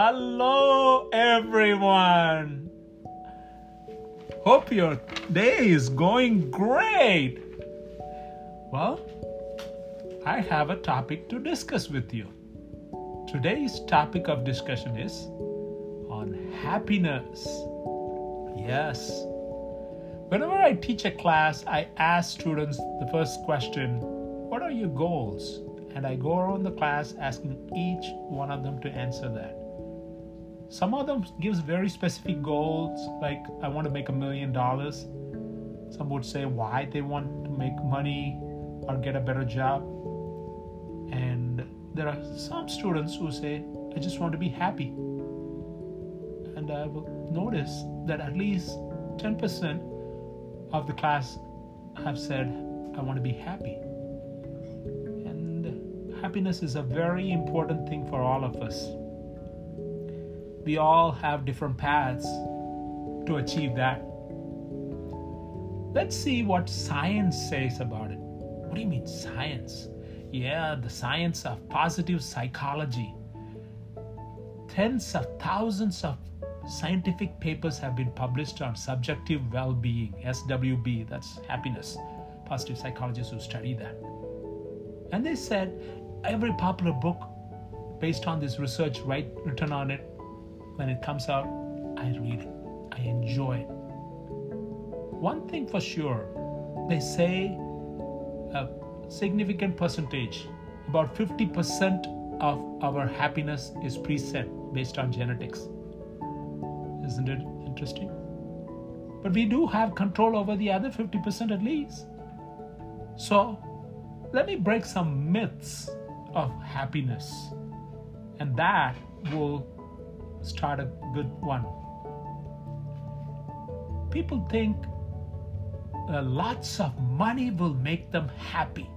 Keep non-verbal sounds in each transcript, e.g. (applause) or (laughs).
Hello, everyone. Hope your day is going great. Well, I have a topic to discuss with you. Today's topic of discussion is on happiness. Yes. Whenever I teach a class, I ask students the first question What are your goals? And I go around the class asking each one of them to answer that. Some of them gives very specific goals, like I want to make a million dollars. Some would say why they want to make money or get a better job. And there are some students who say, I just want to be happy. And I will notice that at least 10% of the class have said, I want to be happy. And happiness is a very important thing for all of us we all have different paths to achieve that. Let's see what science says about it. What do you mean, science? Yeah, the science of positive psychology. Tens of thousands of scientific papers have been published on subjective well being, SWB, that's happiness, positive psychologists who study that. And they said every popular book based on this research right, written on it when it comes out, I read it. I enjoy it. One thing for sure, they say a significant percentage, about 50% of our happiness is preset based on genetics. Isn't it interesting? But we do have control over the other 50% at least. So let me break some myths of happiness, and that will start a good one. People think uh, lots of money will make them happy.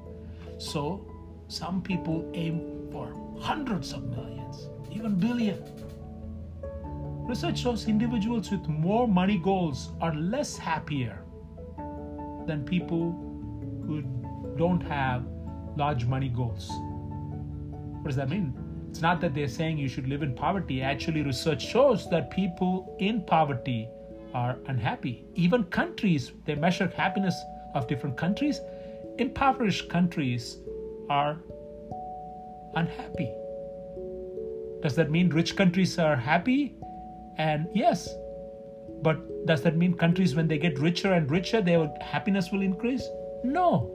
So some people aim for hundreds of millions, even billion. Research shows individuals with more money goals are less happier than people who don't have large money goals. What does that mean? It's not that they're saying you should live in poverty. Actually, research shows that people in poverty are unhappy. Even countries, they measure happiness of different countries. Impoverished countries are unhappy. Does that mean rich countries are happy? And yes, but does that mean countries, when they get richer and richer, their happiness will increase? No.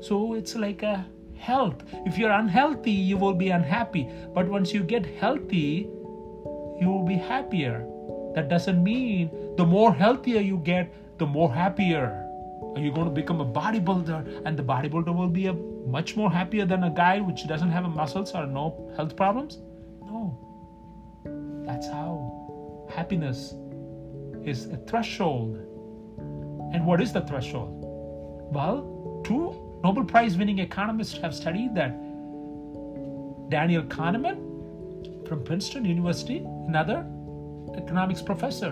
So it's like a health. If you're unhealthy, you will be unhappy. But once you get healthy, you will be happier. That doesn't mean the more healthier you get, the more happier. Are you going to become a bodybuilder and the bodybuilder will be a much more happier than a guy which doesn't have muscles or no health problems? No. That's how happiness is a threshold. And what is the threshold? Well, Nobel Prize winning economists have studied that. Daniel Kahneman from Princeton University, another economics professor.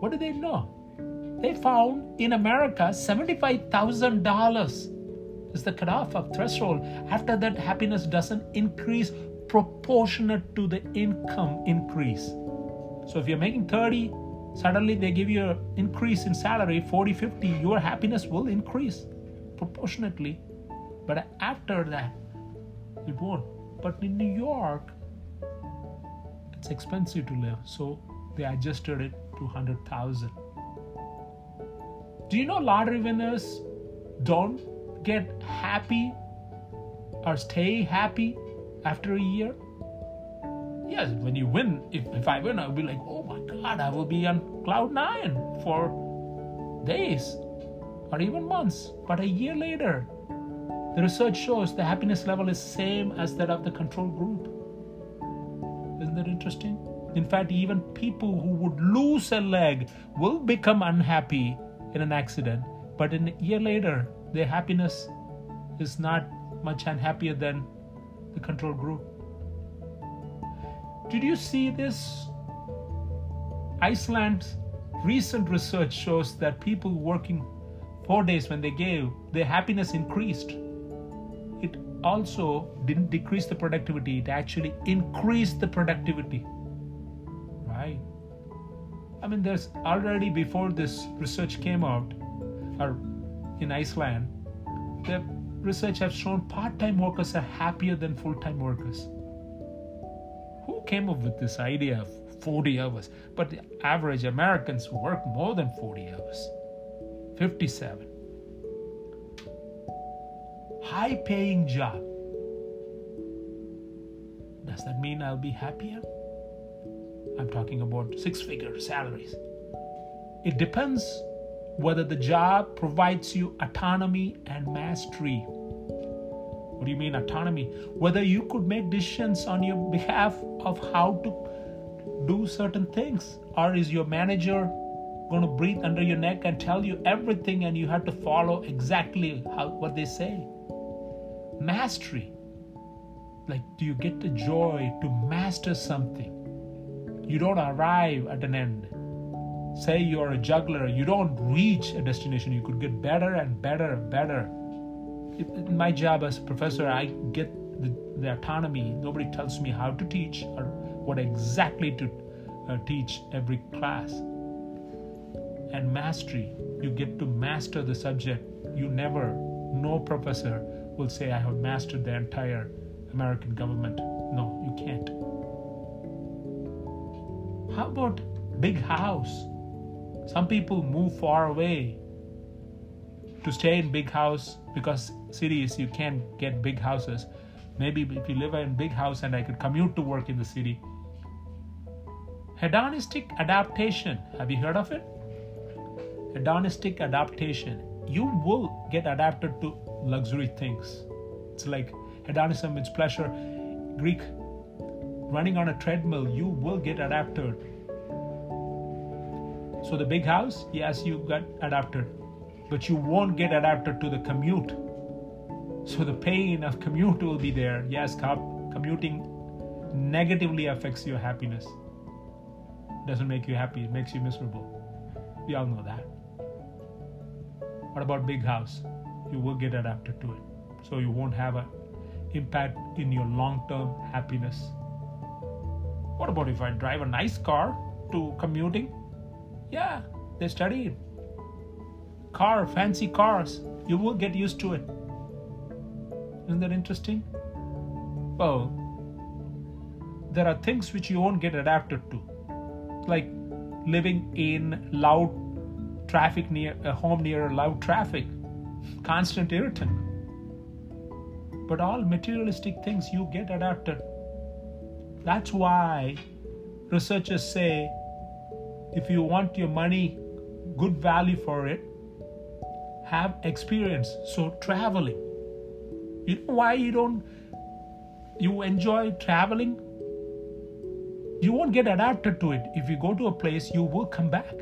What do they know? They found in America $75,000 is the cutoff of threshold. After that, happiness doesn't increase proportionate to the income increase. So if you're making 30, suddenly they give you an increase in salary 40, 50, your happiness will increase proportionately, but after that, it won't. But in New York, it's expensive to live, so they adjusted it to 100,000. Do you know lottery winners don't get happy or stay happy after a year? Yes, when you win, if, if I win, I'll be like, oh my God, I will be on cloud nine for days or even months, but a year later, the research shows the happiness level is same as that of the control group. Isn't that interesting? In fact, even people who would lose a leg will become unhappy in an accident, but in a year later, their happiness is not much unhappier than the control group. Did you see this? Iceland's recent research shows that people working four days when they gave, their happiness increased. It also didn't decrease the productivity, it actually increased the productivity. Right? I mean, there's already before this research came out, or in Iceland, the research has shown part-time workers are happier than full-time workers. Who came up with this idea of 40 hours? But the average Americans work more than 40 hours. 57. High paying job. Does that mean I'll be happier? I'm talking about six figure salaries. It depends whether the job provides you autonomy and mastery. What do you mean autonomy? Whether you could make decisions on your behalf of how to do certain things, or is your manager going to breathe under your neck and tell you everything and you have to follow exactly how, what they say? Mastery. Like, do you get the joy to master something? You don't arrive at an end say you're a juggler, you don't reach a destination. You could get better and better and better. In my job as a professor, I get the, the autonomy. Nobody tells me how to teach or what exactly to uh, teach every class. And mastery, you get to master the subject. You never, no professor will say, I have mastered the entire American government. No, you can't. How about big house? Some people move far away to stay in big house because cities you can't get big houses. Maybe if you live in big house and I could commute to work in the city. Hedonistic adaptation. Have you heard of it? Hedonistic adaptation. You will get adapted to luxury things. It's like hedonism, it's pleasure. Greek, running on a treadmill, you will get adapted so the big house, yes, you got adapted, but you won't get adapted to the commute. So the pain of commute will be there. Yes, commuting negatively affects your happiness. Doesn't make you happy, it makes you miserable. We all know that. What about big house? You will get adapted to it. So you won't have an impact in your long-term happiness. What about if I drive a nice car to commuting? Yeah, they studied. Car, fancy cars. You will get used to it. Isn't that interesting? Well, there are things which you won't get adapted to, like living in loud traffic near a home near loud traffic, constant irritant. But all materialistic things you get adapted. That's why researchers say if you want your money good value for it have experience so traveling you know why you don't you enjoy traveling you won't get adapted to it if you go to a place you will come back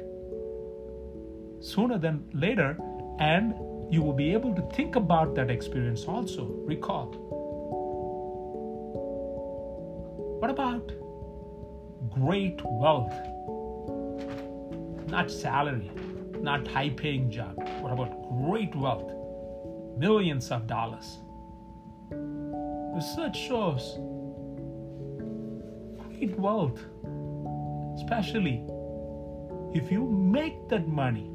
sooner than later and you will be able to think about that experience also recall what about great wealth not salary, not high paying job. What about great wealth? Millions of dollars. Research shows great wealth, especially if you make that money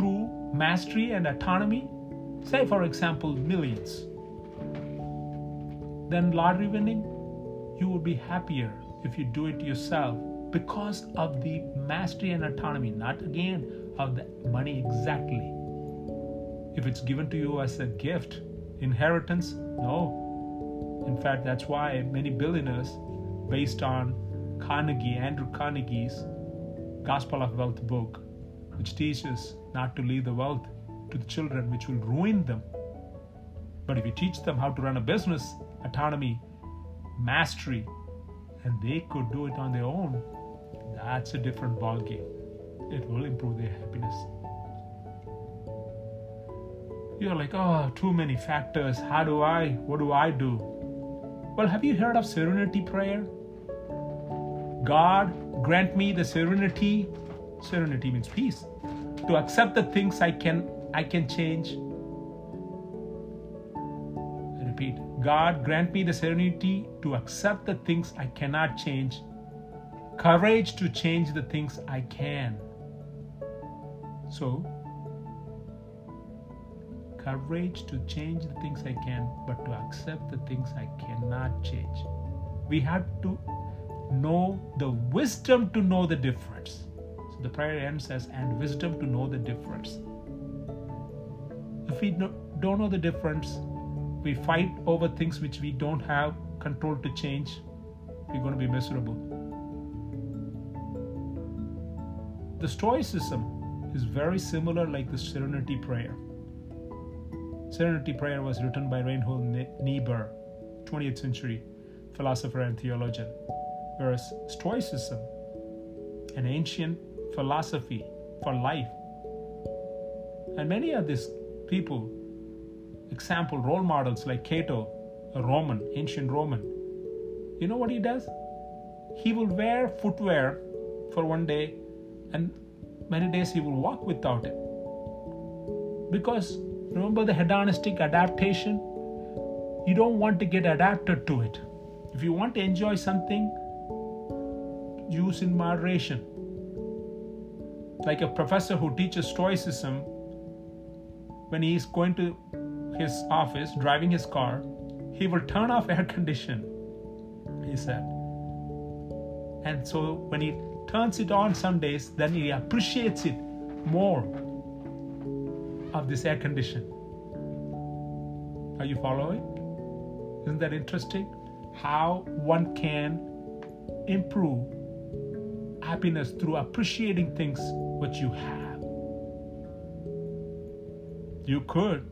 through mastery and autonomy, say for example, millions, then lottery winning, you would be happier if you do it yourself because of the mastery and autonomy, not again of the money exactly. If it's given to you as a gift, inheritance, no. In fact, that's why many billionaires, based on Carnegie, Andrew Carnegie's Gospel of Wealth book, which teaches not to leave the wealth to the children, which will ruin them. But if you teach them how to run a business, autonomy, mastery, and they could do it on their own, that's a different ballgame. It will improve their happiness. You're like, oh, too many factors. How do I? What do I do? Well, have you heard of serenity prayer? God grant me the serenity. Serenity means peace. To accept the things I can I can change. I repeat God, grant me the serenity to accept the things I cannot change, courage to change the things I can. So, courage to change the things I can, but to accept the things I cannot change. We have to know the wisdom to know the difference. The prayer ends as, and wisdom to know the difference. If we don't know the difference, we fight over things which we don't have control to change, we're going to be miserable. The Stoicism is very similar like the Serenity Prayer. Serenity Prayer was written by Reinhold Niebuhr, 20th century philosopher and theologian, whereas Stoicism, an ancient philosophy for life, and many of these people, example role models like Cato, a Roman, ancient Roman, you know what he does? He will wear footwear for one day, and many days he will walk without it because Remember the hedonistic adaptation? You don't want to get adapted to it. If you want to enjoy something, use in moderation. Like a professor who teaches Stoicism, when he is going to his office, driving his car, he will turn off air (laughs) condition, he said. And so when he turns it on some days, then he appreciates it more of this air condition. Are you following? Isn't that interesting? How one can improve happiness through appreciating things which you have. You could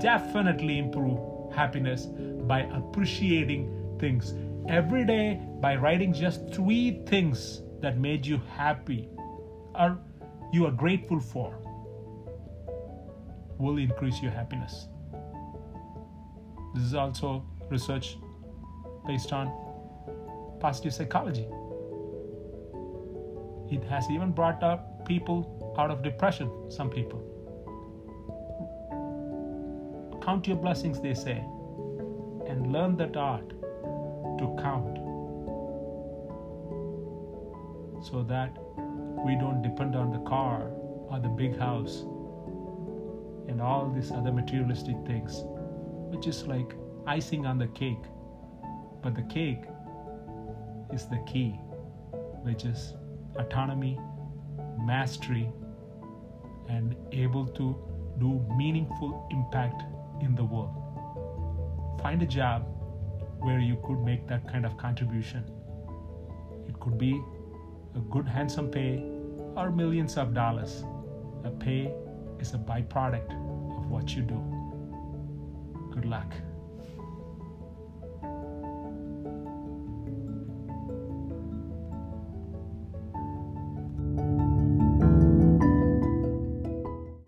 definitely improve happiness by appreciating things every day by writing just three things that made you happy or you are grateful for will increase your happiness. This is also research based on positive psychology. It has even brought up people out of depression, some people. Count your blessings, they say, and learn that art to count so that we don't depend on the car or the big house and all these other materialistic things, which is like icing on the cake. But the cake is the key, which is autonomy, mastery, and able to do meaningful impact in the world. Find a job where you could make that kind of contribution. It could be a good, handsome pay or millions of dollars. A pay is a byproduct of what you do. Good luck.